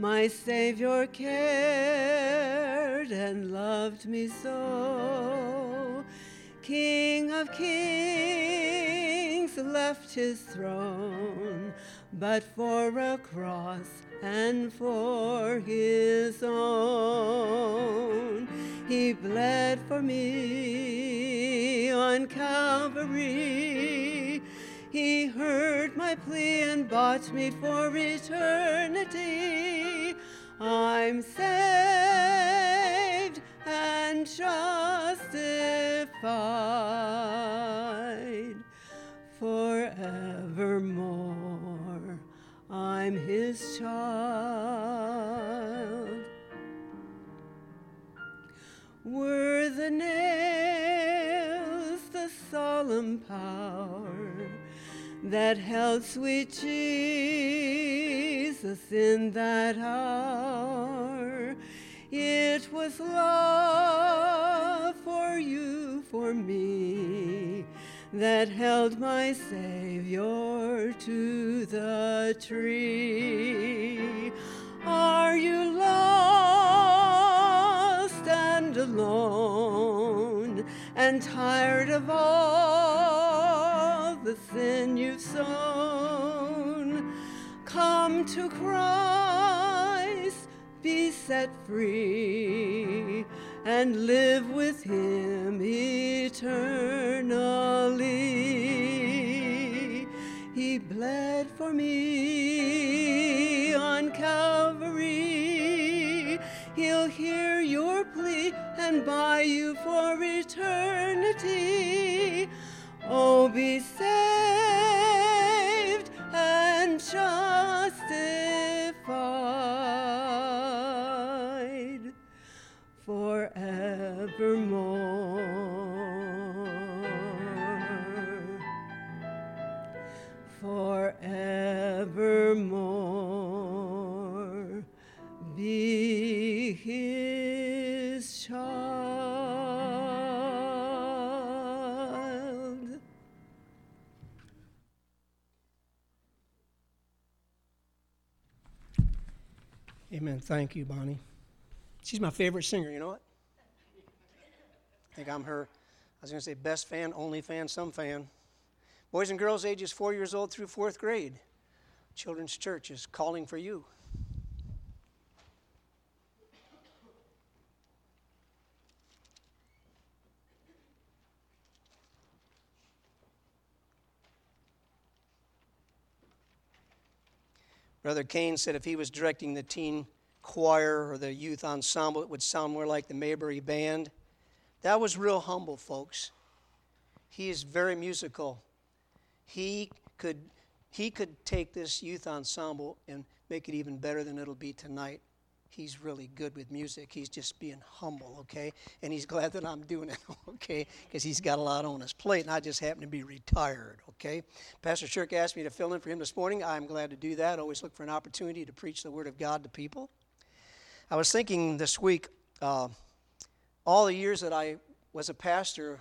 My Savior cared and loved me so. King of kings left his throne, but for a cross and for his own. He bled for me on Calvary. He heard my plea and bought me for eternity. I'm saved and justified forevermore. I'm his child. Were the nails the solemn power that held sweet Jesus in that hour? It was love for you, for me that held my Savior to the tree. Are you lost and alone and tired of all the sin you've sown? Come to Christ, be set free and live with him eternally. He bled for me on Calvary. He'll hear your plea and buy you for eternity. Oh, be saved and justified Thank you, Bonnie. She's my favorite singer, you know what? I think I'm her, I was going to say best fan, only fan, some fan. Boys and girls ages four years old through fourth grade. Children's Church is calling for you. Brother Kane said if he was directing the teen choir or the youth ensemble, it would sound more like the Mayberry Band. That was real humble, folks. He is very musical. He could, he could take this youth ensemble and make it even better than it'll be tonight. He's really good with music. He's just being humble, okay? And he's glad that I'm doing it, okay? Because he's got a lot on his plate, and I just happen to be retired, okay? Pastor Shirk asked me to fill in for him this morning. I'm glad to do that. Always look for an opportunity to preach the Word of God to people. I was thinking this week, uh, all the years that I was a pastor,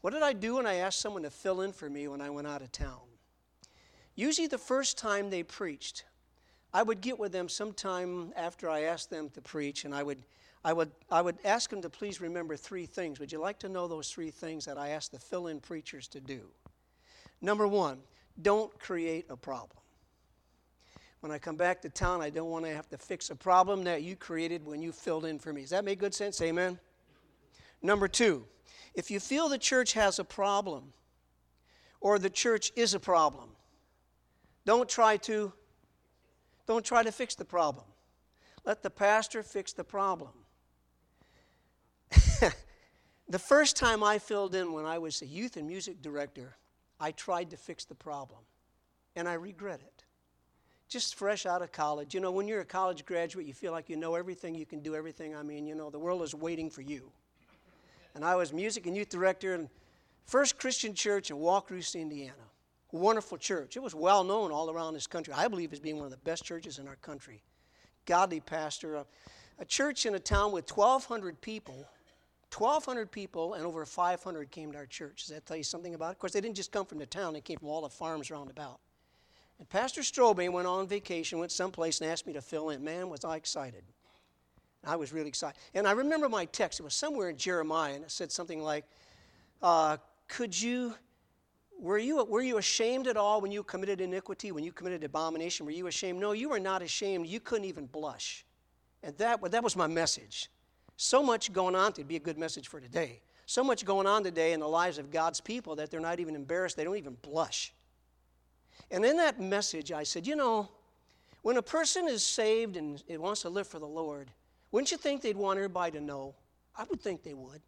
what did I do when I asked someone to fill in for me when I went out of town? Usually, the first time they preached, I would get with them sometime after I asked them to preach, and I would, I would, I would ask them to please remember three things. Would you like to know those three things that I asked the fill in preachers to do? Number one, don't create a problem. When I come back to town, I don't want to have to fix a problem that you created when you filled in for me. Does that make good sense? Amen? Number two, if you feel the church has a problem or the church is a problem, don't try to don't try to fix the problem. Let the pastor fix the problem. the first time I filled in when I was a youth and music director, I tried to fix the problem, and I regret it. Just fresh out of college. You know, when you're a college graduate, you feel like you know everything, you can do everything. I mean, you know, the world is waiting for you. And I was music and youth director in First Christian Church in Wakarusa, Indiana. Wonderful church. It was well known all around this country. I believe as being one of the best churches in our country. Godly pastor. A, a church in a town with 1,200 people. 1,200 people, and over 500 came to our church. Does that tell you something about it? Of course, they didn't just come from the town, they came from all the farms around about. And Pastor Strobing went on vacation, went someplace, and asked me to fill in. Man, was I excited. I was really excited. And I remember my text. It was somewhere in Jeremiah, and it said something like, uh, Could you, were you, were you ashamed at all when you committed iniquity, when you committed abomination? Were you ashamed? No, you were not ashamed. You couldn't even blush. And that, that was my message. So much going on, it'd be a good message for today. So much going on today in the lives of God's people that they're not even embarrassed, they don't even blush. And in that message, I said, you know, when a person is saved and wants to live for the Lord, wouldn't you think they'd want everybody to know? I would think they would.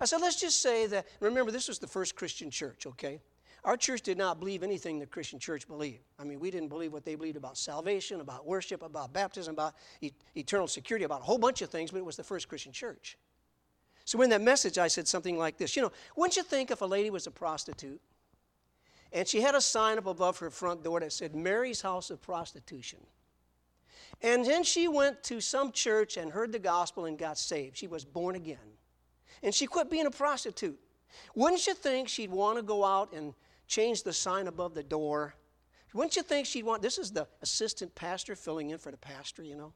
I said, let's just say that, remember, this was the first Christian church, okay? Our church did not believe anything the Christian church believed. I mean, we didn't believe what they believed about salvation, about worship, about baptism, about e- eternal security, about a whole bunch of things, but it was the first Christian church. So in that message, I said something like this You know, wouldn't you think if a lady was a prostitute and she had a sign up above her front door that said Mary's House of Prostitution? And then she went to some church and heard the gospel and got saved. She was born again. And she quit being a prostitute. Wouldn't you think she'd want to go out and change the sign above the door? Wouldn't you think she'd want, this is the assistant pastor filling in for the pastor, you know?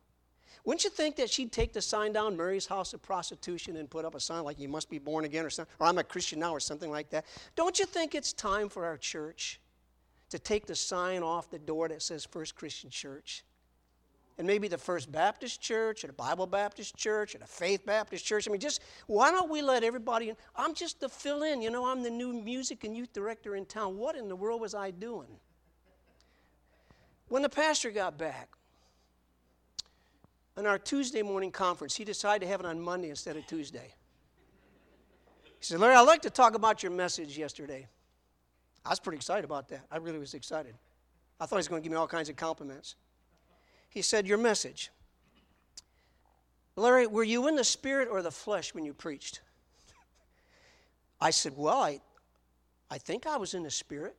Wouldn't you think that she'd take the sign down, Mary's House of Prostitution, and put up a sign like, you must be born again or something, or I'm a Christian now or something like that? Don't you think it's time for our church to take the sign off the door that says First Christian Church? and maybe the First Baptist Church, or the Bible Baptist Church, or the Faith Baptist Church. I mean, just why don't we let everybody? I'm just the fill in. You know, I'm the new music and youth director in town. What in the world was I doing? When the pastor got back, on our Tuesday morning conference, he decided to have it on Monday instead of Tuesday. He said, Larry, I'd like to talk about your message yesterday. I was pretty excited about that. I really was excited. I thought he was going to give me all kinds of compliments. He said, Your message. Larry, were you in the spirit or the flesh when you preached? I said, Well, I, I think I was in the spirit.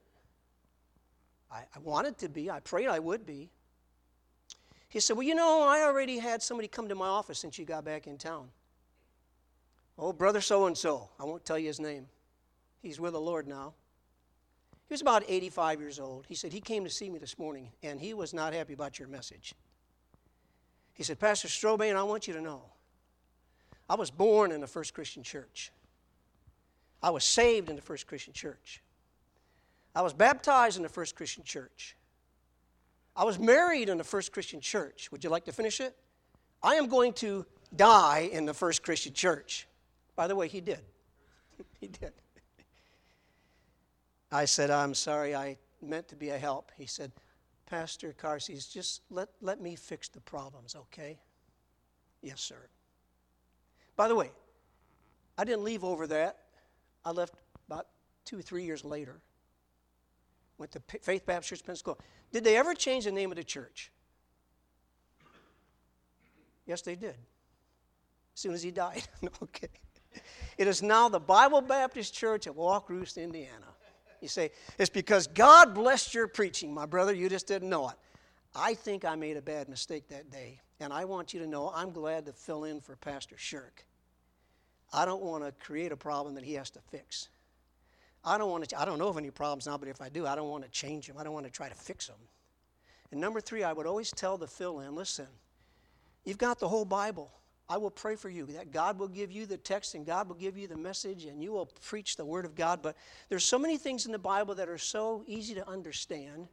I, I wanted to be. I prayed I would be. He said, Well, you know, I already had somebody come to my office since you got back in town. Oh, brother so and so. I won't tell you his name. He's with the Lord now. He was about 85 years old. He said, He came to see me this morning, and he was not happy about your message. He said, Pastor Strobane, I want you to know, I was born in the first Christian church. I was saved in the first Christian church. I was baptized in the first Christian church. I was married in the first Christian church. Would you like to finish it? I am going to die in the first Christian church. By the way, he did. he did. I said, I'm sorry, I meant to be a help. He said, Pastor Karsies, just let, let me fix the problems, okay? Yes, sir. By the way, I didn't leave over that. I left about two or three years later. Went to Faith Baptist Church, Pensacola. Did they ever change the name of the church? Yes, they did. As soon as he died. okay. It is now the Bible Baptist Church at Wakarusa, Indiana. You say, it's because God blessed your preaching, my brother. You just didn't know it. I think I made a bad mistake that day, and I want you to know I'm glad to fill in for Pastor Shirk. I don't want to create a problem that he has to fix. I don't want to, I don't know of any problems now, but if I do, I don't want to change them. I don't want to try to fix them. And number three, I would always tell the fill in listen, you've got the whole Bible. I will pray for you that God will give you the text and God will give you the message and you will preach the Word of God. But there's so many things in the Bible that are so easy to understand.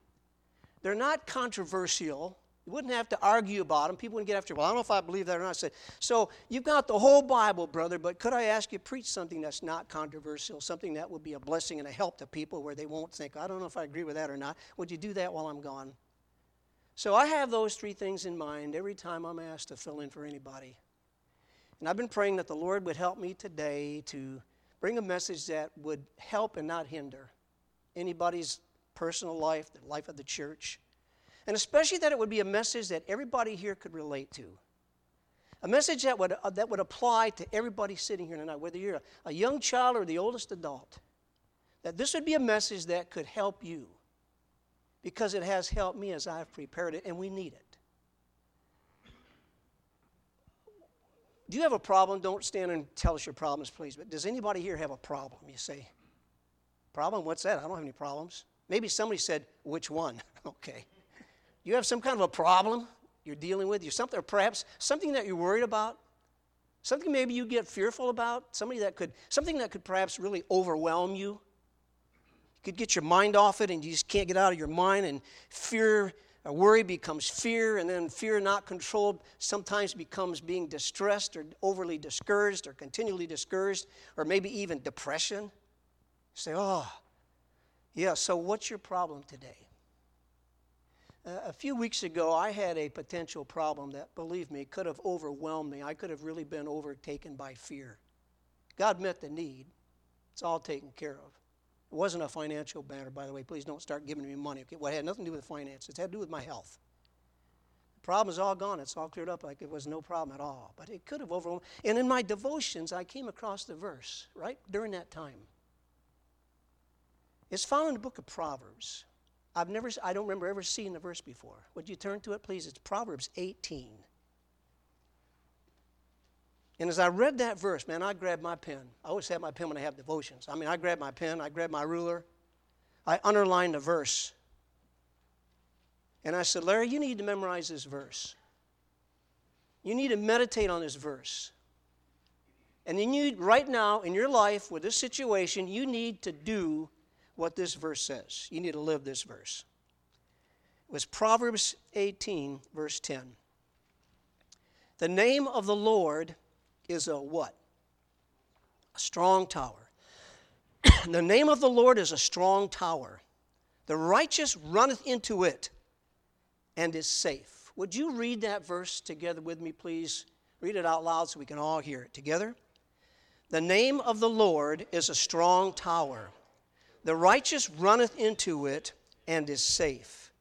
They're not controversial. You wouldn't have to argue about them. People wouldn't get after, you, well, I don't know if I believe that or not. I said, so you've got the whole Bible, brother, but could I ask you preach something that's not controversial, something that would be a blessing and a help to people where they won't think, I don't know if I agree with that or not. Would you do that while I'm gone? So I have those three things in mind every time I'm asked to fill in for anybody. And I've been praying that the Lord would help me today to bring a message that would help and not hinder anybody's personal life, the life of the church. And especially that it would be a message that everybody here could relate to. A message that would, uh, that would apply to everybody sitting here tonight, whether you're a, a young child or the oldest adult. That this would be a message that could help you because it has helped me as I've prepared it, and we need it. Do you have a problem? Don't stand and tell us your problems, please. But does anybody here have a problem? You say, Problem? What's that? I don't have any problems. Maybe somebody said, Which one? okay. You have some kind of a problem you're dealing with, you something, or perhaps something that you're worried about, something maybe you get fearful about, somebody that could, something that could perhaps really overwhelm you. You could get your mind off it and you just can't get out of your mind, and fear, or worry becomes fear, and then fear not controlled sometimes becomes being distressed or overly discouraged or continually discouraged, or maybe even depression. You say, Oh, yeah, so what's your problem today? A few weeks ago, I had a potential problem that, believe me, could have overwhelmed me. I could have really been overtaken by fear. God met the need. It's all taken care of. It wasn't a financial matter, by the way. Please don't start giving me money. Okay? It had nothing to do with finances. It had to do with my health. The problem is all gone. It's all cleared up like it was no problem at all. But it could have overwhelmed. And in my devotions, I came across the verse right during that time. It's found in the book of Proverbs. I've never, I don't remember ever seeing the verse before. Would you turn to it, please? It's Proverbs 18. And as I read that verse, man, I grabbed my pen. I always have my pen when I have devotions. I mean, I grabbed my pen, I grabbed my ruler, I underlined the verse. And I said, Larry, you need to memorize this verse. You need to meditate on this verse. And then you, right now in your life with this situation, you need to do what this verse says. You need to live this verse. It was Proverbs 18, verse 10. The name of the Lord is a what? A strong tower. the name of the Lord is a strong tower. The righteous runneth into it and is safe. Would you read that verse together with me, please? Read it out loud so we can all hear it together. The name of the Lord is a strong tower. The righteous runneth into it and is safe.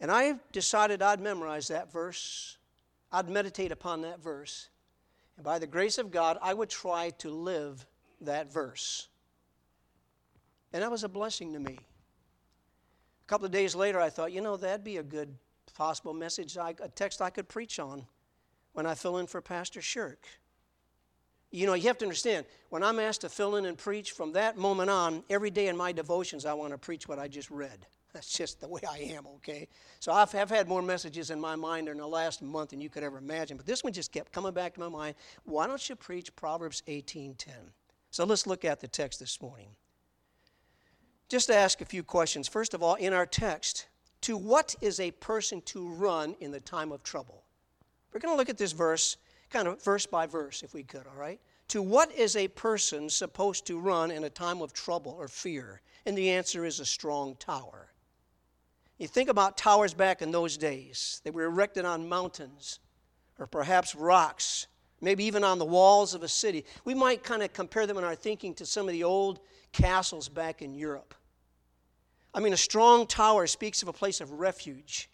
And I decided I'd memorize that verse. I'd meditate upon that verse. And by the grace of God, I would try to live that verse. And that was a blessing to me. A couple of days later, I thought, you know, that'd be a good possible message, a text I could preach on when I fill in for Pastor Shirk. You know, you have to understand, when I'm asked to fill in and preach, from that moment on, every day in my devotions, I want to preach what I just read. That's just the way I am, okay? So I've, I've had more messages in my mind in the last month than you could ever imagine, but this one just kept coming back to my mind. Why don't you preach Proverbs 18.10? So let's look at the text this morning. Just to ask a few questions. First of all, in our text, to what is a person to run in the time of trouble? We're going to look at this verse kind of verse by verse, if we could, all right? To what is a person supposed to run in a time of trouble or fear? And the answer is a strong tower. You think about towers back in those days, they were erected on mountains or perhaps rocks, maybe even on the walls of a city. We might kind of compare them in our thinking to some of the old castles back in Europe. I mean, a strong tower speaks of a place of refuge.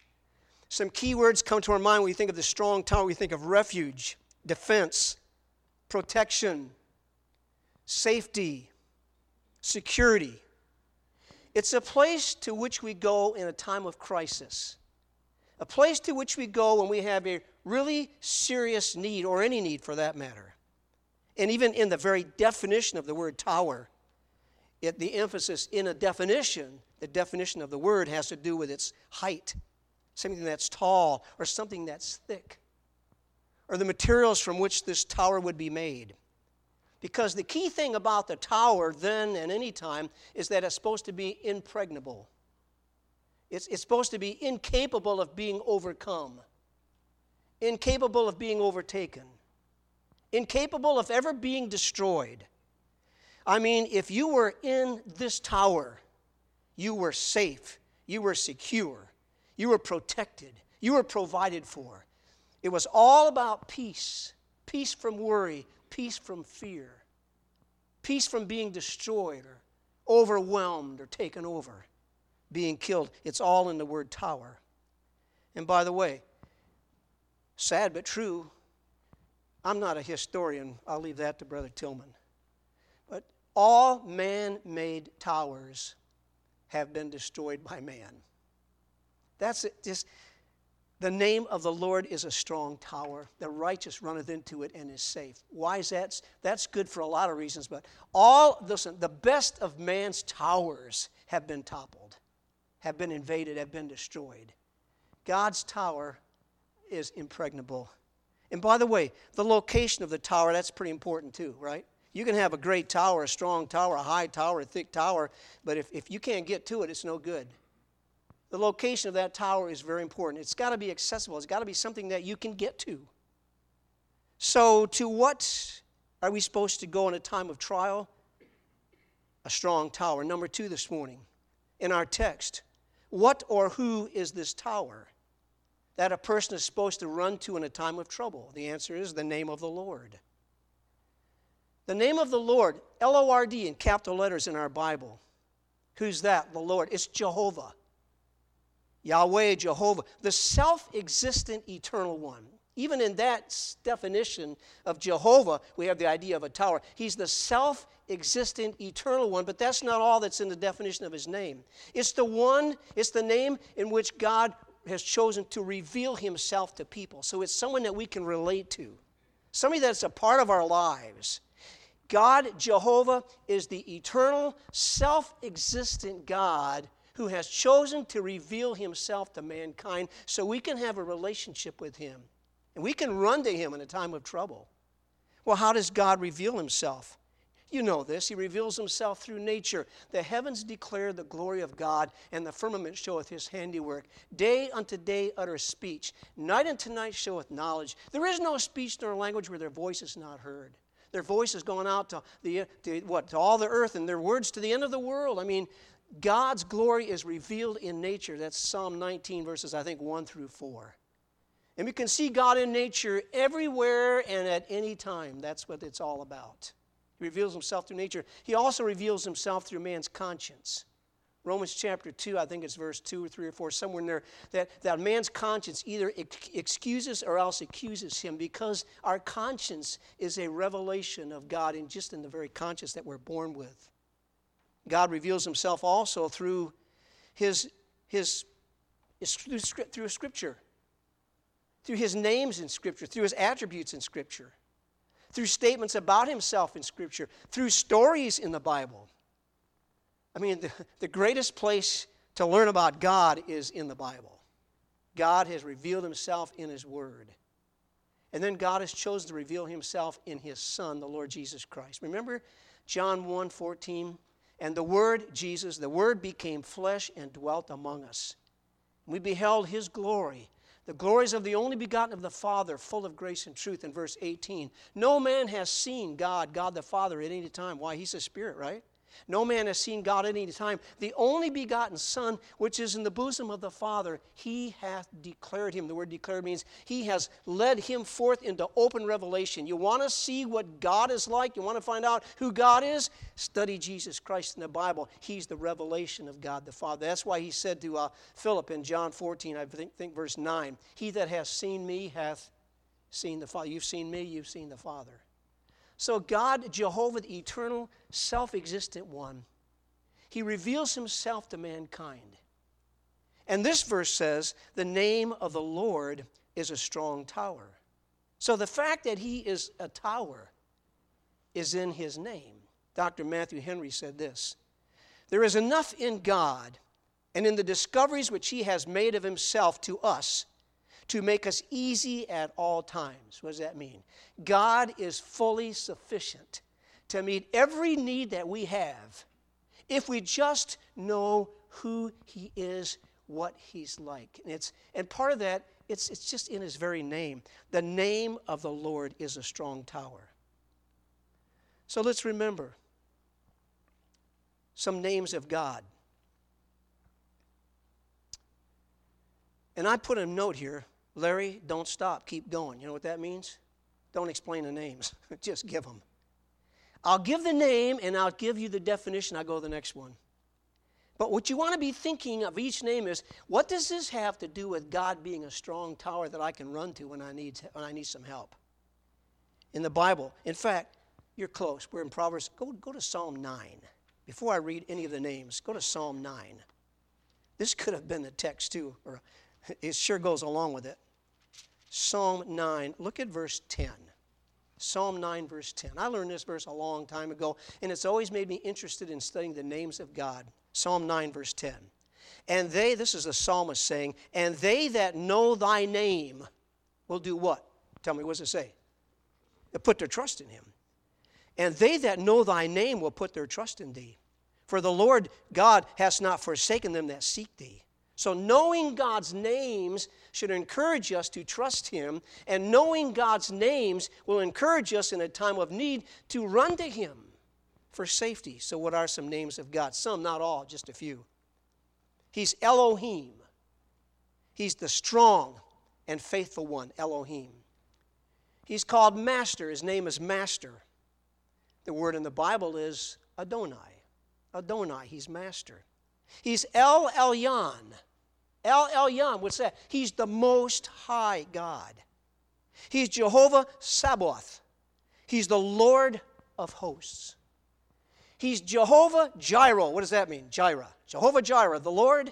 Some key words come to our mind when we think of the strong tower. We think of refuge, defense, protection, safety, security. It's a place to which we go in a time of crisis, a place to which we go when we have a really serious need, or any need for that matter. And even in the very definition of the word tower, it, the emphasis in a definition, the definition of the word has to do with its height, something that's tall or something that's thick or the materials from which this tower would be made. Because the key thing about the tower then and any time is that it's supposed to be impregnable. It's, it's supposed to be incapable of being overcome, incapable of being overtaken, incapable of ever being destroyed. I mean, if you were in this tower, you were safe, you were secure, you were protected, you were provided for. It was all about peace peace from worry, peace from fear, peace from being destroyed or overwhelmed or taken over, being killed. It's all in the word tower. And by the way, sad but true, I'm not a historian. I'll leave that to Brother Tillman. But all man made towers have been destroyed by man. That's it. Just the name of the Lord is a strong tower. The righteous runneth into it and is safe. Why is that? That's good for a lot of reasons, but all, listen, the best of man's towers have been toppled. have been invaded, have been destroyed. God's tower is impregnable. And by the way, the location of the tower, that's pretty important too, right? You can have a great tower, a strong tower, a high tower, a thick tower, but if, if you can't get to it, it's no good. The location of that tower is very important. It's got to be accessible, it's got to be something that you can get to. So, to what are we supposed to go in a time of trial? A strong tower. Number two this morning in our text what or who is this tower that a person is supposed to run to in a time of trouble? The answer is the name of the Lord. The name of the Lord, L O R D in capital letters in our Bible. Who's that? The Lord. It's Jehovah. Yahweh, Jehovah, the self existent eternal one. Even in that definition of Jehovah, we have the idea of a tower. He's the self existent eternal one, but that's not all that's in the definition of his name. It's the one, it's the name in which God has chosen to reveal himself to people. So it's someone that we can relate to, somebody that's a part of our lives. God, Jehovah, is the eternal, self existent God who has chosen to reveal himself to mankind so we can have a relationship with him. And we can run to him in a time of trouble. Well, how does God reveal himself? You know this. He reveals himself through nature. The heavens declare the glory of God, and the firmament showeth his handiwork. Day unto day utters speech, night unto night showeth knowledge. There is no speech nor language where their voice is not heard. Their voice is going out to the to what to all the earth, and their words to the end of the world. I mean, God's glory is revealed in nature. That's Psalm 19, verses, I think, 1 through 4. And we can see God in nature everywhere and at any time. That's what it's all about. He reveals himself through nature. He also reveals himself through man's conscience. Romans chapter 2, I think it's verse 2 or 3 or 4, somewhere in there, that, that man's conscience either ex- excuses or else accuses him because our conscience is a revelation of God and just in the very conscience that we're born with. God reveals himself also through his, his, his through, through Scripture, through his names in Scripture, through his attributes in Scripture, through statements about himself in Scripture, through stories in the Bible. I mean, the, the greatest place to learn about God is in the Bible. God has revealed himself in his word. And then God has chosen to reveal himself in his Son, the Lord Jesus Christ. Remember John 1 14? And the Word, Jesus, the Word became flesh and dwelt among us. We beheld His glory, the glories of the only begotten of the Father, full of grace and truth, in verse 18. No man has seen God, God the Father, at any time. Why? He's a spirit, right? No man has seen God at any time. The only begotten Son, which is in the bosom of the Father, he hath declared him. The word declared means he has led him forth into open revelation. You want to see what God is like? You want to find out who God is? Study Jesus Christ in the Bible. He's the revelation of God the Father. That's why he said to uh, Philip in John 14, I think, think verse 9, He that hath seen me hath seen the Father. You've seen me, you've seen the Father. So, God, Jehovah, the eternal, self existent one, he reveals himself to mankind. And this verse says, the name of the Lord is a strong tower. So, the fact that he is a tower is in his name. Dr. Matthew Henry said this There is enough in God and in the discoveries which he has made of himself to us to make us easy at all times. What does that mean? God is fully sufficient to meet every need that we have if we just know who He is, what He's like. And, it's, and part of that, it's, it's just in His very name. The name of the Lord is a strong tower. So let's remember some names of God. And I put a note here Larry, don't stop, keep going. You know what that means? Don't explain the names, just give them. I'll give the name and I'll give you the definition. I'll go to the next one. But what you want to be thinking of each name is what does this have to do with God being a strong tower that I can run to when I need, when I need some help? In the Bible, in fact, you're close. We're in Proverbs. Go, go to Psalm 9. Before I read any of the names, go to Psalm 9. This could have been the text too, or it sure goes along with it. Psalm 9, look at verse 10. Psalm 9, verse 10. I learned this verse a long time ago, and it's always made me interested in studying the names of God. Psalm 9, verse 10. And they, this is the psalmist saying, and they that know thy name will do what? Tell me, what does it say? They put their trust in him. And they that know thy name will put their trust in thee. For the Lord God has not forsaken them that seek thee. So, knowing God's names should encourage us to trust Him, and knowing God's names will encourage us in a time of need to run to Him for safety. So, what are some names of God? Some, not all, just a few. He's Elohim, He's the strong and faithful one, Elohim. He's called Master, His name is Master. The word in the Bible is Adonai. Adonai, He's Master. He's El Elyon. El Elyon, what's that? He's the most high God. He's Jehovah Sabaoth. He's the Lord of hosts. He's Jehovah Jireh. What does that mean? Jireh. Jehovah Jireh, the Lord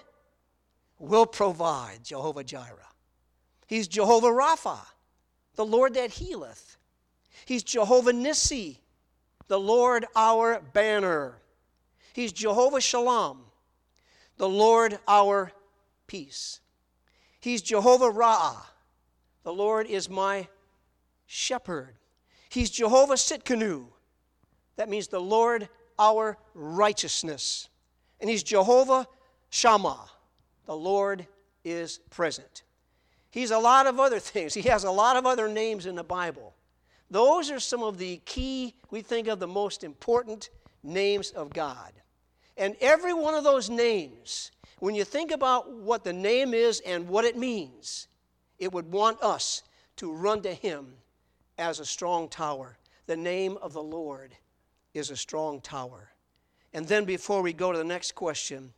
will provide. Jehovah Jireh. He's Jehovah Rapha, the Lord that healeth. He's Jehovah Nissi, the Lord our banner. He's Jehovah Shalom, the Lord our peace. He's Jehovah Ra'ah. The Lord is my shepherd. He's Jehovah Tsidkenu. That means the Lord our righteousness. And he's Jehovah Shammah. The Lord is present. He's a lot of other things. He has a lot of other names in the Bible. Those are some of the key, we think of the most important names of God. And every one of those names when you think about what the name is and what it means, it would want us to run to Him as a strong tower. The name of the Lord is a strong tower. And then, before we go to the next question,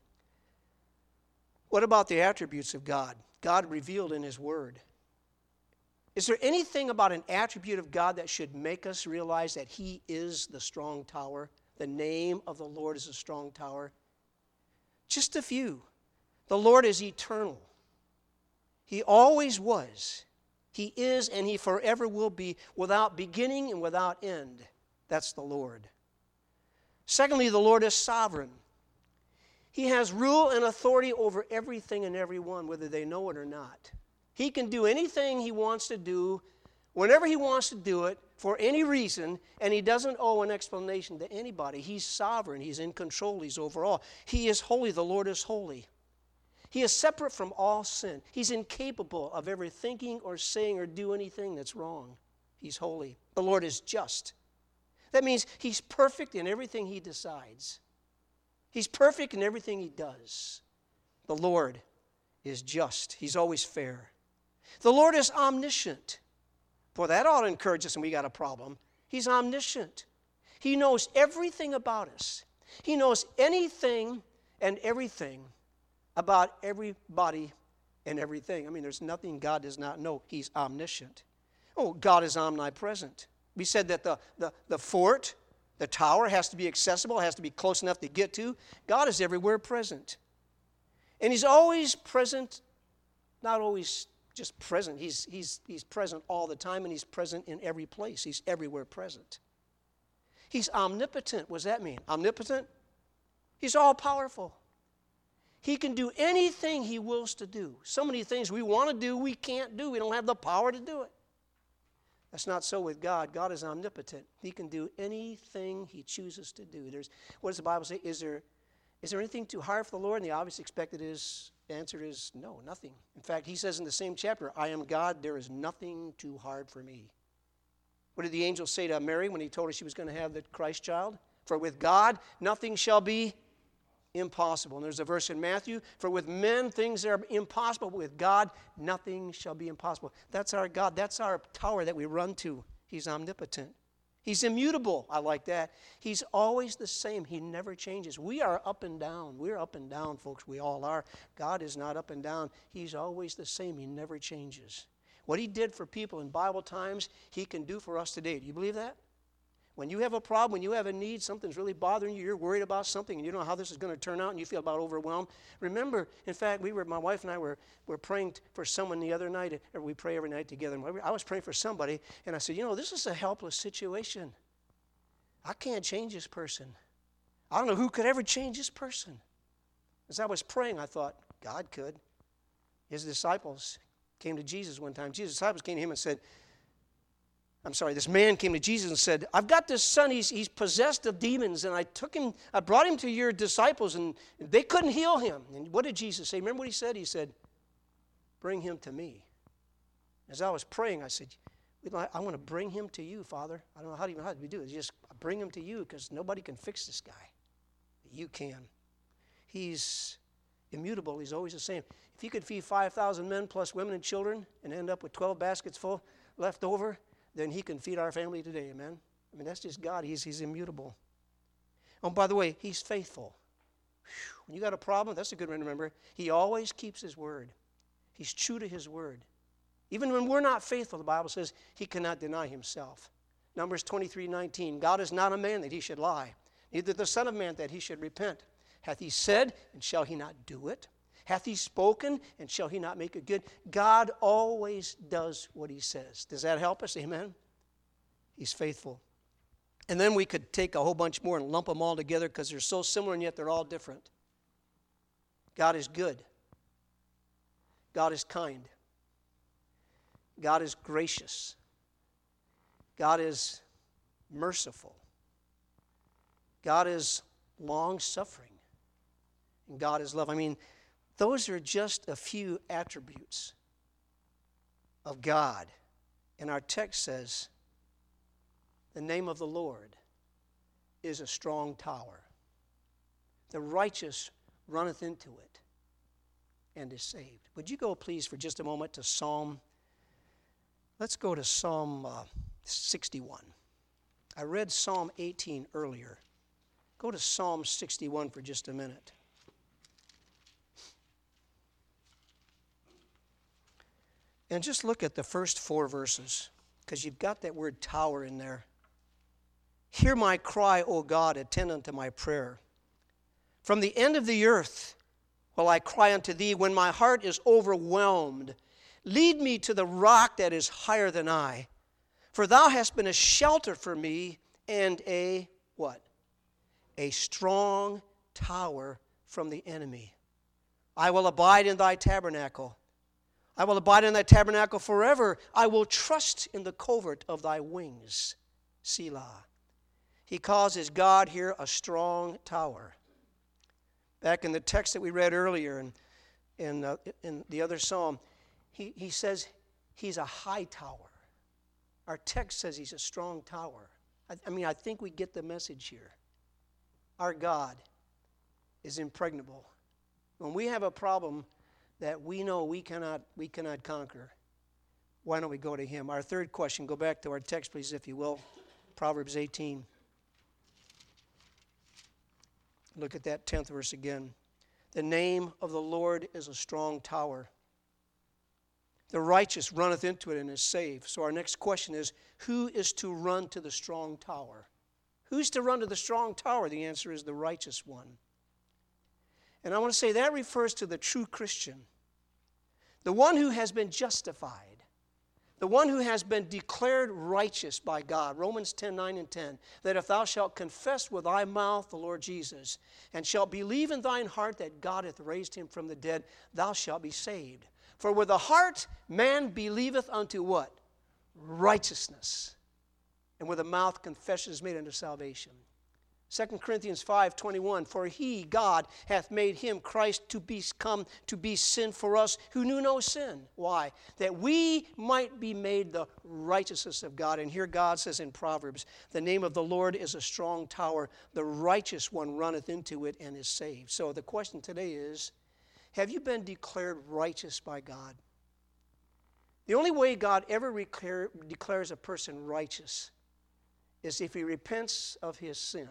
what about the attributes of God? God revealed in His Word. Is there anything about an attribute of God that should make us realize that He is the strong tower? The name of the Lord is a strong tower? Just a few. The Lord is eternal. He always was. He is and He forever will be without beginning and without end. That's the Lord. Secondly, the Lord is sovereign. He has rule and authority over everything and everyone, whether they know it or not. He can do anything He wants to do, whenever He wants to do it, for any reason, and He doesn't owe an explanation to anybody. He's sovereign, He's in control, He's over all. He is holy, the Lord is holy. He is separate from all sin. He's incapable of ever thinking or saying or do anything that's wrong. He's holy. The Lord is just. That means He's perfect in everything He decides, He's perfect in everything He does. The Lord is just, He's always fair. The Lord is omniscient. Boy, that ought to encourage us when we got a problem. He's omniscient. He knows everything about us. He knows anything and everything about everybody and everything. I mean, there's nothing God does not know. He's omniscient. Oh, God is omnipresent. We said that the, the, the fort, the tower, has to be accessible, has to be close enough to get to. God is everywhere present. And He's always present, not always just present. He's, he's, he's present all the time, and He's present in every place. He's everywhere present. He's omnipotent. What does that mean? Omnipotent? He's all powerful. He can do anything He wills to do. So many things we want to do, we can't do. We don't have the power to do it. That's not so with God. God is omnipotent. He can do anything He chooses to do. There's, what does the Bible say? Is there, is there anything too hard for the Lord? And the obvious expected is, answer is no, nothing. In fact, He says in the same chapter, I am God, there is nothing too hard for me. What did the angel say to Mary when he told her she was going to have the Christ child? For with God, nothing shall be impossible. And there's a verse in Matthew For with men things are impossible, but with God nothing shall be impossible. That's our God. That's our tower that we run to. He's omnipotent. He's immutable. I like that. He's always the same. He never changes. We are up and down. We're up and down, folks. We all are. God is not up and down. He's always the same. He never changes. What He did for people in Bible times, He can do for us today. Do you believe that? When you have a problem, when you have a need, something's really bothering you, you're worried about something, and you don't know how this is going to turn out, and you feel about overwhelmed. Remember, in fact, we were, my wife and I were, were praying for someone the other night, or we pray every night together. And I was praying for somebody, and I said, You know, this is a helpless situation. I can't change this person. I don't know who could ever change this person. As I was praying, I thought, God could. His disciples came to Jesus one time. Jesus' disciples came to him and said, I'm sorry, this man came to Jesus and said, I've got this son, he's, he's possessed of demons, and I took him, I brought him to your disciples, and they couldn't heal him. And what did Jesus say? Remember what he said? He said, Bring him to me. As I was praying, I said, I want to bring him to you, Father. I don't know how do, you, how we do it. Just bring him to you because nobody can fix this guy. You can. He's immutable. He's always the same. If you could feed 5,000 men plus women and children and end up with 12 baskets full left over, then he can feed our family today, amen? I mean, that's just God. He's, he's immutable. Oh, by the way, he's faithful. Whew. When you got a problem, that's a good one to remember. He always keeps his word. He's true to his word. Even when we're not faithful, the Bible says he cannot deny himself. Numbers 23 19. God is not a man that he should lie, neither the Son of Man that he should repent. Hath he said, and shall he not do it? Hath he spoken, and shall he not make it good? God always does what he says. Does that help us? Amen? He's faithful. And then we could take a whole bunch more and lump them all together because they're so similar and yet they're all different. God is good. God is kind. God is gracious. God is merciful. God is long suffering. And God is love. I mean, those are just a few attributes of God. And our text says, the name of the Lord is a strong tower. The righteous runneth into it and is saved. Would you go, please, for just a moment to Psalm? Let's go to Psalm uh, 61. I read Psalm 18 earlier. Go to Psalm 61 for just a minute. And just look at the first four verses, because you've got that word tower in there. Hear my cry, O God, attend unto my prayer. From the end of the earth will I cry unto thee when my heart is overwhelmed. Lead me to the rock that is higher than I. For thou hast been a shelter for me and a what? A strong tower from the enemy. I will abide in thy tabernacle. I will abide in thy tabernacle forever. I will trust in the covert of thy wings. Selah. He calls his God here a strong tower. Back in the text that we read earlier in, in, uh, in the other psalm, he, he says he's a high tower. Our text says he's a strong tower. I, I mean, I think we get the message here. Our God is impregnable. When we have a problem, that we know we cannot, we cannot conquer, why don't we go to Him? Our third question, go back to our text, please, if you will. Proverbs 18. Look at that 10th verse again. The name of the Lord is a strong tower. The righteous runneth into it and is saved. So, our next question is who is to run to the strong tower? Who's to run to the strong tower? The answer is the righteous one. And I want to say that refers to the true Christian, the one who has been justified, the one who has been declared righteous by God. Romans 10 9 and 10. That if thou shalt confess with thy mouth the Lord Jesus, and shalt believe in thine heart that God hath raised him from the dead, thou shalt be saved. For with the heart man believeth unto what? Righteousness. And with the mouth confession is made unto salvation. 2 Corinthians 5:21 For he God hath made him Christ to become to be sin for us who knew no sin. Why? That we might be made the righteousness of God. And here God says in Proverbs, the name of the Lord is a strong tower, the righteous one runneth into it and is saved. So the question today is, have you been declared righteous by God? The only way God ever declare, declares a person righteous is if he repents of his sin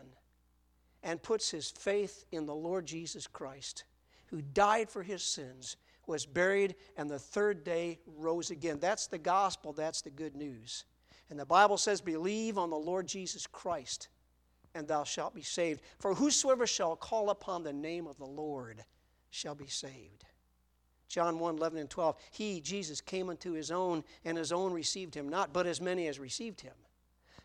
and puts his faith in the Lord Jesus Christ, who died for his sins, was buried, and the third day rose again. That's the gospel, that's the good news. And the Bible says, Believe on the Lord Jesus Christ, and thou shalt be saved. For whosoever shall call upon the name of the Lord shall be saved. John 1 11 and 12. He, Jesus, came unto his own, and his own received him not, but as many as received him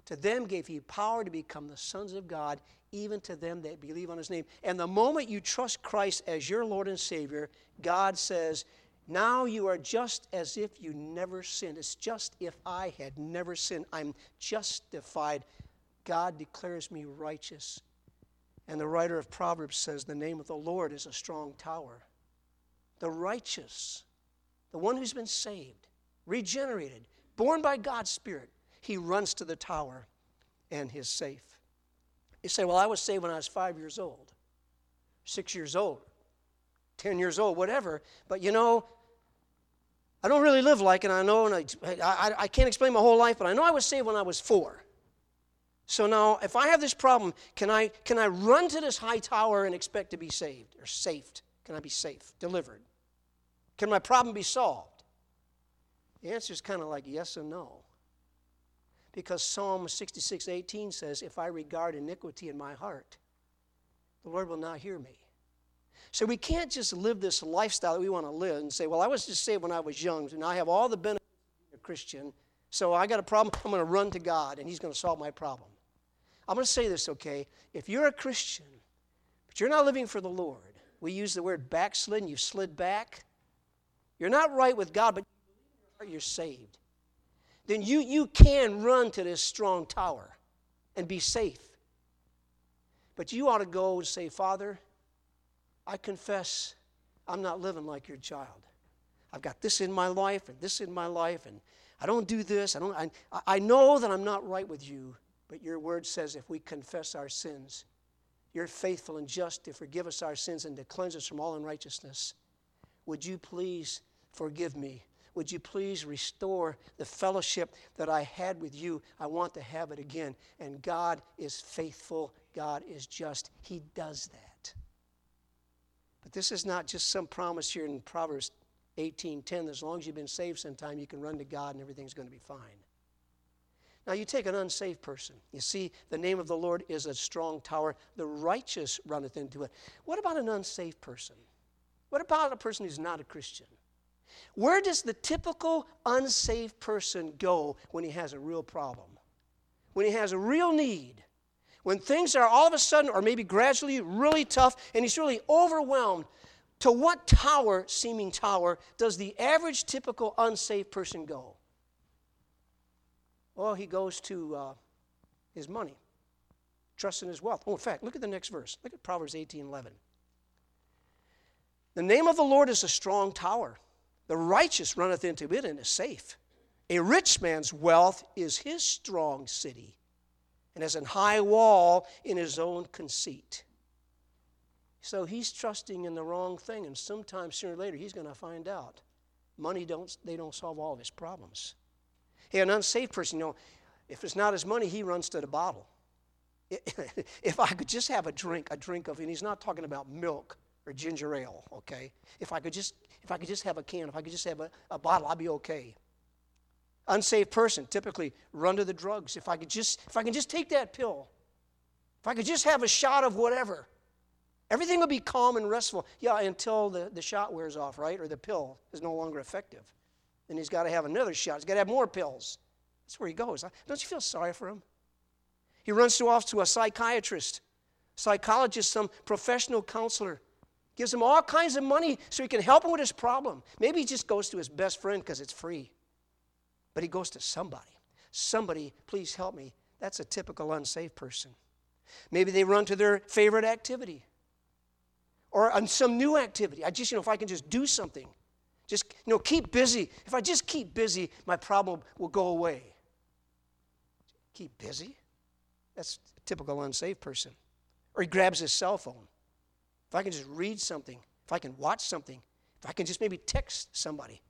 To them gave he power to become the sons of God, even to them that believe on his name. And the moment you trust Christ as your Lord and Savior, God says, now you are just as if you never sinned. It's just if I had never sinned. I'm justified. God declares me righteous. And the writer of Proverbs says, The name of the Lord is a strong tower. The righteous, the one who's been saved, regenerated, born by God's Spirit, he runs to the tower and is safe. You say, Well, I was saved when I was five years old, six years old, 10 years old, whatever. But you know, I don't really live like it. I know, and I, I, I can't explain my whole life, but I know I was saved when I was four. So now, if I have this problem, can I, can I run to this high tower and expect to be saved or saved? Can I be safe, delivered? Can my problem be solved? The answer is kind of like yes and no. Because Psalm 66 18 says, If I regard iniquity in my heart, the Lord will not hear me. So we can't just live this lifestyle that we want to live and say, well, I was just saved when I was young, and I have all the benefits of being a Christian, so I got a problem, I'm going to run to God, and He's going to solve my problem. I'm going to say this, okay? If you're a Christian, but you're not living for the Lord, we use the word backslidden, you've slid back. You're not right with God, but you're saved. Then you, you can run to this strong tower and be safe. But you ought to go and say, Father, I confess I'm not living like your child. I've got this in my life and this in my life, and I don't do this. I, don't, I, I know that I'm not right with you, but your word says if we confess our sins, you're faithful and just to forgive us our sins and to cleanse us from all unrighteousness. Would you please forgive me? Would you please restore the fellowship that I had with you? I want to have it again. And God is faithful, God is just. He does that. But this is not just some promise here in Proverbs 18:10 as long as you've been saved sometime you can run to God and everything's going to be fine. Now you take an unsaved person. You see the name of the Lord is a strong tower. The righteous runneth into it. What about an unsaved person? What about a person who's not a Christian? Where does the typical unsaved person go when he has a real problem? When he has a real need? when things are all of a sudden, or maybe gradually, really tough, and he's really overwhelmed, to what tower, seeming tower, does the average typical unsaved person go? Well, he goes to uh, his money, trust in his wealth. Oh, in fact, look at the next verse. Look at Proverbs 18 11. The name of the Lord is a strong tower. The righteous runneth into it and is safe. A rich man's wealth is his strong city and has an high wall in his own conceit. So he's trusting in the wrong thing, and sometime sooner or later he's going to find out. Money don't they don't solve all of his problems. Hey, an unsafe person, you know, if it's not his money, he runs to the bottle. if I could just have a drink, a drink of, and he's not talking about milk or ginger ale, okay? If I could just, if I could just have a can, if I could just have a, a bottle, I'd be okay. Unsaved person typically run to the drugs. If i could just if i can just take that pill if i could just have a shot of whatever everything will be calm and restful. Yeah until the, the shot wears off right? Or the pill is no longer effective. Then he's got to have another shot. He's got to have more pills. That's where he goes don't you feel sorry for him? He runs to off to a psychiatrist psychologist some professional counselor gives him all kinds of money so he can help him with his problem maybe he just goes to his best friend because it's free but he goes to somebody. Somebody, please help me. That's a typical unsafe person. Maybe they run to their favorite activity or on some new activity. I just, you know, if I can just do something, just, you know, keep busy. If I just keep busy, my problem will go away. Keep busy? That's a typical unsafe person. Or he grabs his cell phone. If I can just read something, if I can watch something, if I can just maybe text somebody,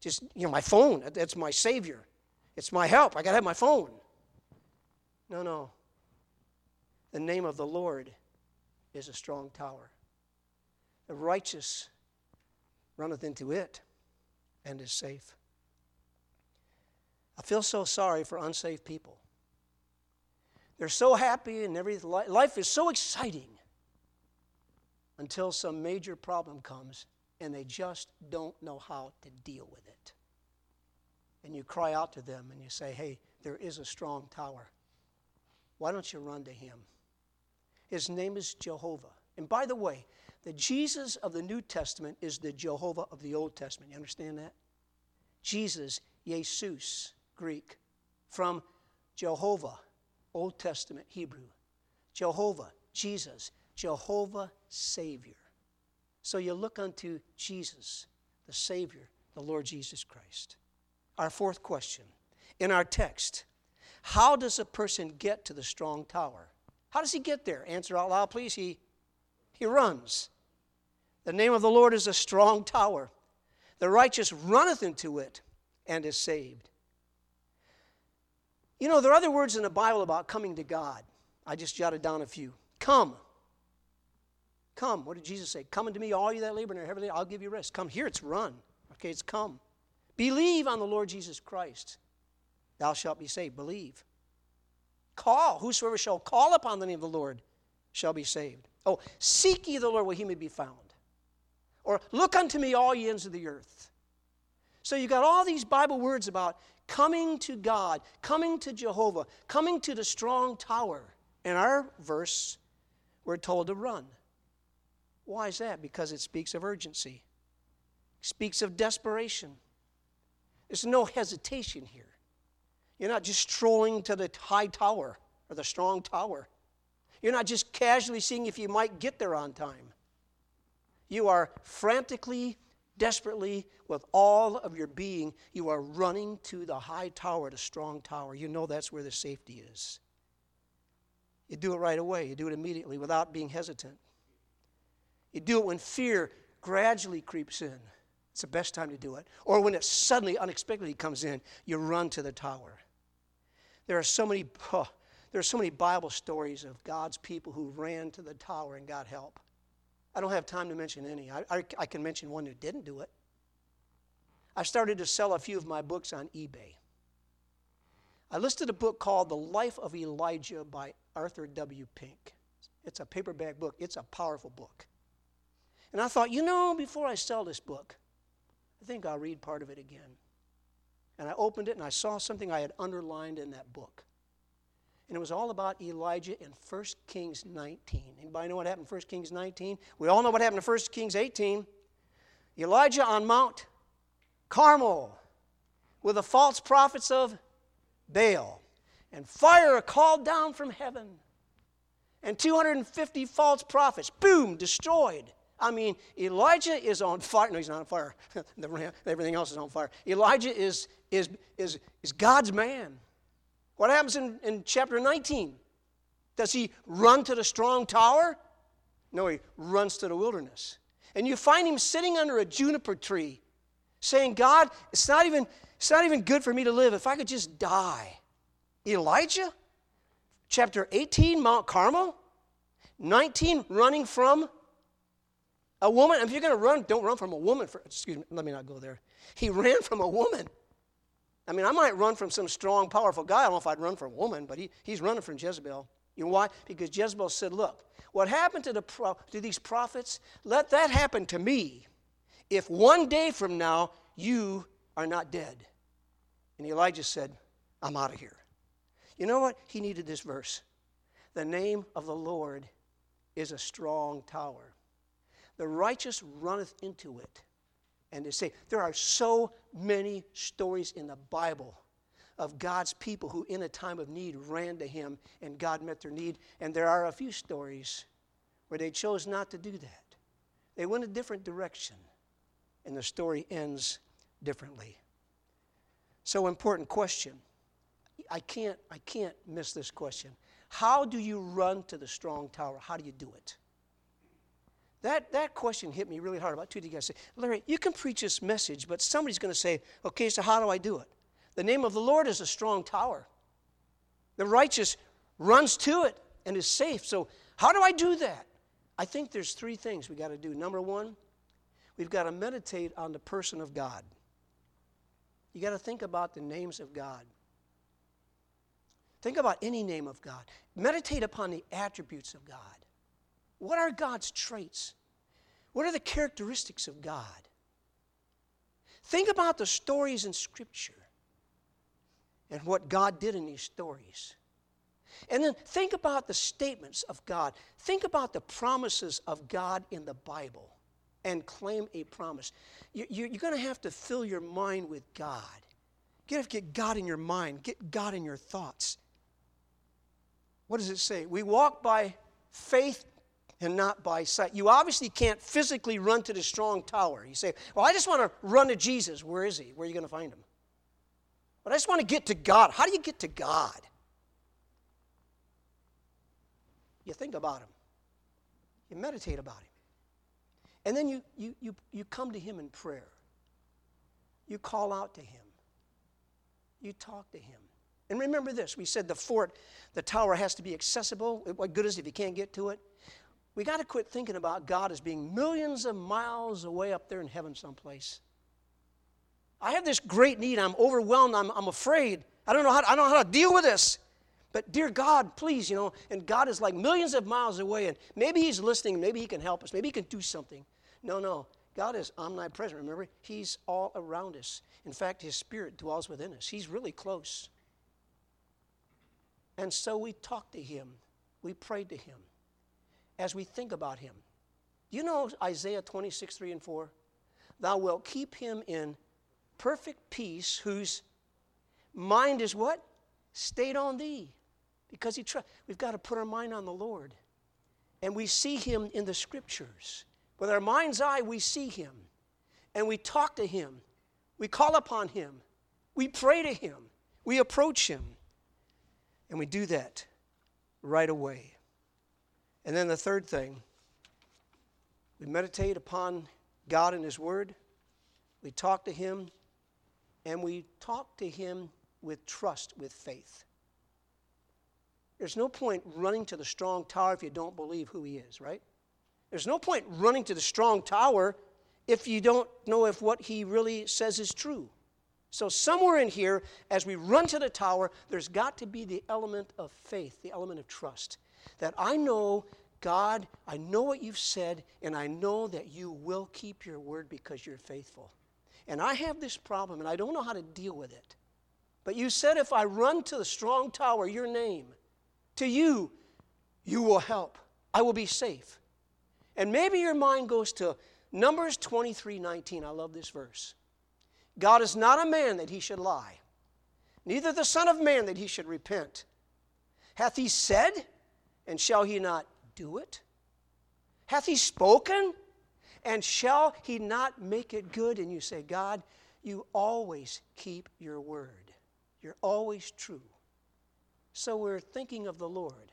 just, you know, my phone, that's my savior. It's my help. I got to have my phone. No, no. The name of the Lord is a strong tower. The righteous runneth into it and is safe. I feel so sorry for unsaved people. They're so happy and everything. Life is so exciting until some major problem comes and they just don't know how to deal with it. And you cry out to them and you say, hey, there is a strong tower. why don't you run to him? His name is Jehovah. And by the way, the Jesus of the New Testament is the Jehovah of the Old Testament. You understand that? Jesus, Jesus, Greek, from Jehovah, Old Testament, Hebrew. Jehovah, Jesus, Jehovah, Savior. So you look unto Jesus, the Savior, the Lord Jesus Christ. Our fourth question in our text How does a person get to the strong tower? How does he get there? Answer out loud, please. He, he runs. The name of the Lord is a strong tower. The righteous runneth into it and is saved. You know, there are other words in the Bible about coming to God. I just jotted down a few. Come. Come. What did Jesus say? Come unto me, all you that labor and are heavy, laden, I'll give you rest. Come. Here it's run. Okay, it's come. Believe on the Lord Jesus Christ. Thou shalt be saved. Believe. Call. Whosoever shall call upon the name of the Lord shall be saved. Oh, seek ye the Lord where he may be found. Or look unto me, all ye ends of the earth. So you got all these Bible words about coming to God, coming to Jehovah, coming to the strong tower. In our verse, we're told to run. Why is that? Because it speaks of urgency, it speaks of desperation. There's no hesitation here. You're not just strolling to the high tower or the strong tower. You're not just casually seeing if you might get there on time. You are frantically desperately, with all of your being, you are running to the high tower, the strong tower. You know that's where the safety is. You do it right away, you do it immediately without being hesitant. You do it when fear gradually creeps in. It's the best time to do it. Or when it suddenly, unexpectedly comes in, you run to the tower. There are so many, oh, there are so many Bible stories of God's people who ran to the tower and got help. I don't have time to mention any. I, I, I can mention one who didn't do it. I started to sell a few of my books on eBay. I listed a book called The Life of Elijah by Arthur W. Pink. It's a paperback book, it's a powerful book. And I thought, you know, before I sell this book, I think I'll read part of it again. And I opened it and I saw something I had underlined in that book. And it was all about Elijah in 1 Kings 19. Anybody know what happened in 1 Kings 19? We all know what happened in 1 Kings 18. Elijah on Mount Carmel with the false prophets of Baal. And fire called down from heaven. And 250 false prophets, boom, destroyed. I mean, Elijah is on fire. No, he's not on fire. Everything else is on fire. Elijah is, is, is, is God's man. What happens in, in chapter 19? Does he run to the strong tower? No, he runs to the wilderness. And you find him sitting under a juniper tree saying, God, it's not even, it's not even good for me to live if I could just die. Elijah, chapter 18, Mount Carmel, 19, running from a woman. If you're going to run, don't run from a woman. For, excuse me, let me not go there. He ran from a woman. I mean, I might run from some strong, powerful guy. I don't know if I'd run from a woman, but he, he's running from Jezebel. You know why? Because Jezebel said, Look, what happened to, the to these prophets, let that happen to me if one day from now you are not dead. And Elijah said, I'm out of here. You know what? He needed this verse. The name of the Lord is a strong tower. The righteous runneth into it and to say there are so many stories in the Bible of God's people who, in a time of need, ran to Him and God met their need. And there are a few stories where they chose not to do that. They went a different direction, and the story ends differently. So, important question. I can't, I can't miss this question. How do you run to the strong tower? How do you do it? That, that question hit me really hard. About two guys say, Larry, you can preach this message, but somebody's going to say, okay, so how do I do it? The name of the Lord is a strong tower. The righteous runs to it and is safe. So, how do I do that? I think there's three things we got to do. Number one, we've got to meditate on the person of God. You got to think about the names of God. Think about any name of God. Meditate upon the attributes of God. What are God's traits? What are the characteristics of God? Think about the stories in Scripture and what God did in these stories. And then think about the statements of God. Think about the promises of God in the Bible and claim a promise. You're going to have to fill your mind with God. You to get God in your mind, get God in your thoughts. What does it say? We walk by faith and not by sight. You obviously can't physically run to the strong tower. You say, Well, I just want to run to Jesus. Where is he? Where are you going to find him? But I just want to get to God. How do you get to God? You think about him, you meditate about him. And then you, you, you, you come to him in prayer. You call out to him. You talk to him. And remember this we said the fort, the tower has to be accessible. What good is it if you can't get to it? We got to quit thinking about God as being millions of miles away up there in heaven someplace. I have this great need. I'm overwhelmed. I'm, I'm afraid. I don't, know how to, I don't know how to deal with this. But dear God, please, you know, and God is like millions of miles away, and maybe He's listening, maybe He can help us, maybe He can do something. No, no. God is omnipresent. Remember, He's all around us. In fact, His Spirit dwells within us. He's really close. And so we talk to Him, we pray to Him as we think about Him. You know Isaiah 26, 3 and 4? Thou wilt keep him in perfect peace whose mind is what? Stayed on thee. Because he tr- we've got to put our mind on the Lord. And we see him in the scriptures. With our mind's eye, we see him. And we talk to him. We call upon him. We pray to him. We approach him. And we do that right away. And then the third thing, we meditate upon God and his word. We talk to him. And we talk to him with trust, with faith. There's no point running to the strong tower if you don't believe who he is, right? There's no point running to the strong tower if you don't know if what he really says is true. So, somewhere in here, as we run to the tower, there's got to be the element of faith, the element of trust. That I know, God, I know what you've said, and I know that you will keep your word because you're faithful. And I have this problem, and I don't know how to deal with it. But you said, if I run to the strong tower, your name, to you, you will help. I will be safe. And maybe your mind goes to Numbers 23 19. I love this verse. God is not a man that he should lie, neither the Son of Man that he should repent. Hath he said, and shall he not do it? Hath he spoken, and shall he not make it good? And you say, God, you always keep your word. You're always true. So we're thinking of the Lord.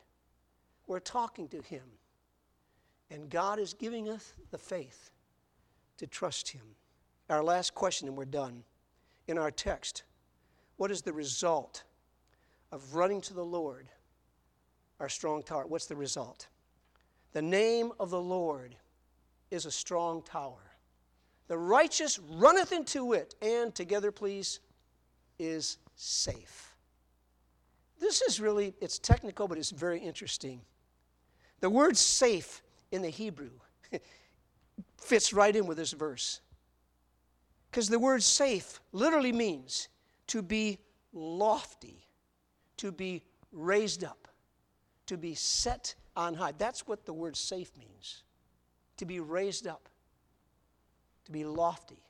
We're talking to Him. And God is giving us the faith to trust Him. Our last question, and we're done. In our text, what is the result of running to the Lord, our strong tower? What's the result? The name of the Lord is a strong tower. The righteous runneth into it, and together, please, is safe. This is really, it's technical, but it's very interesting. The word safe in the Hebrew fits right in with this verse. Because the word safe literally means to be lofty, to be raised up, to be set on high. That's what the word safe means to be raised up, to be lofty,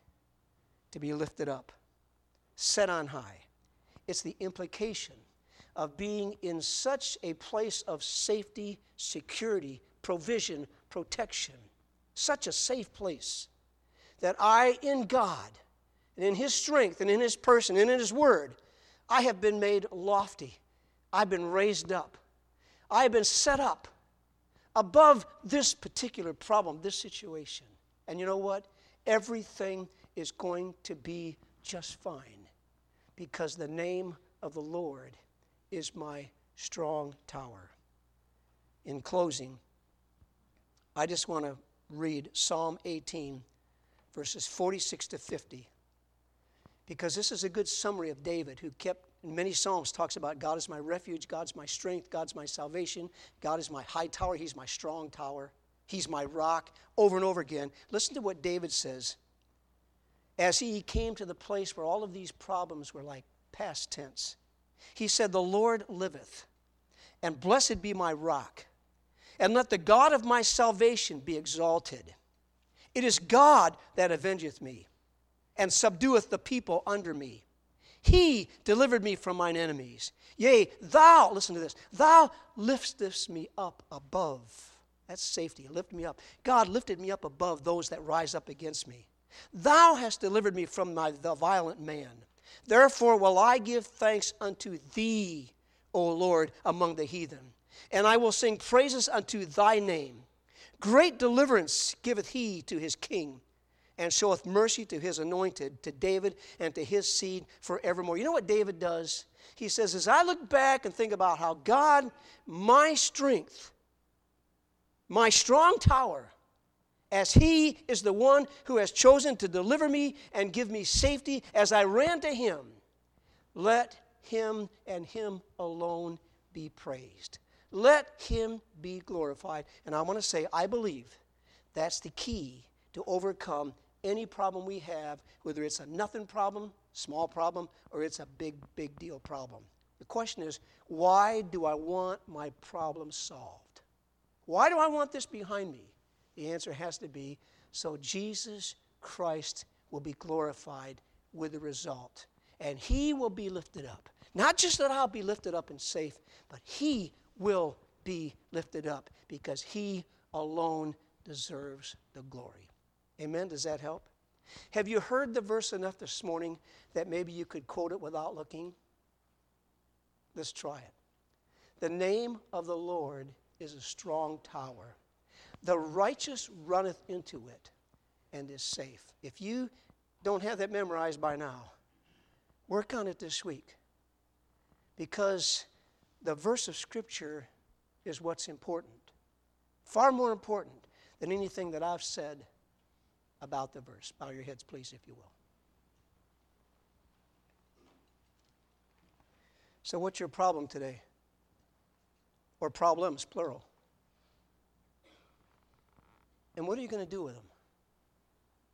to be lifted up, set on high. It's the implication of being in such a place of safety, security, provision, protection, such a safe place that I, in God, and in His strength, and in His person, and in His Word, I have been made lofty. I've been raised up. I have been set up above this particular problem, this situation. And you know what? Everything is going to be just fine because the name of the Lord is my strong tower. In closing, I just want to read Psalm 18, verses 46 to 50, because this is a good summary of David, who kept in many Psalms talks about God is my refuge, God's my strength, God's my salvation, God is my high tower, He's my strong tower, He's my rock, over and over again. Listen to what David says. As he came to the place where all of these problems were like past tense, he said, The Lord liveth, and blessed be my rock. And let the God of my salvation be exalted. It is God that avengeth me, and subdueth the people under me. He delivered me from mine enemies. Yea, thou, listen to this, thou liftest me up above. That's safety. Lift me up. God lifted me up above those that rise up against me. Thou hast delivered me from my, the violent man. Therefore will I give thanks unto thee, O Lord, among the heathen. And I will sing praises unto thy name. Great deliverance giveth he to his king, and showeth mercy to his anointed, to David and to his seed forevermore. You know what David does? He says, As I look back and think about how God, my strength, my strong tower, as He is the one who has chosen to deliver me and give me safety as I ran to Him. Let Him and Him alone be praised. Let Him be glorified. And I want to say, I believe that's the key to overcome any problem we have, whether it's a nothing problem, small problem, or it's a big, big deal problem. The question is, why do I want my problem solved? Why do I want this behind me? The answer has to be so Jesus Christ will be glorified with the result. And he will be lifted up. Not just that I'll be lifted up and safe, but he will be lifted up because he alone deserves the glory. Amen? Does that help? Have you heard the verse enough this morning that maybe you could quote it without looking? Let's try it. The name of the Lord is a strong tower the righteous runneth into it and is safe. If you don't have that memorized by now, work on it this week. Because the verse of Scripture is what's important. Far more important than anything that I've said about the verse. Bow your heads, please, if you will. So, what's your problem today? Or problems, plural? And what are you going to do with them?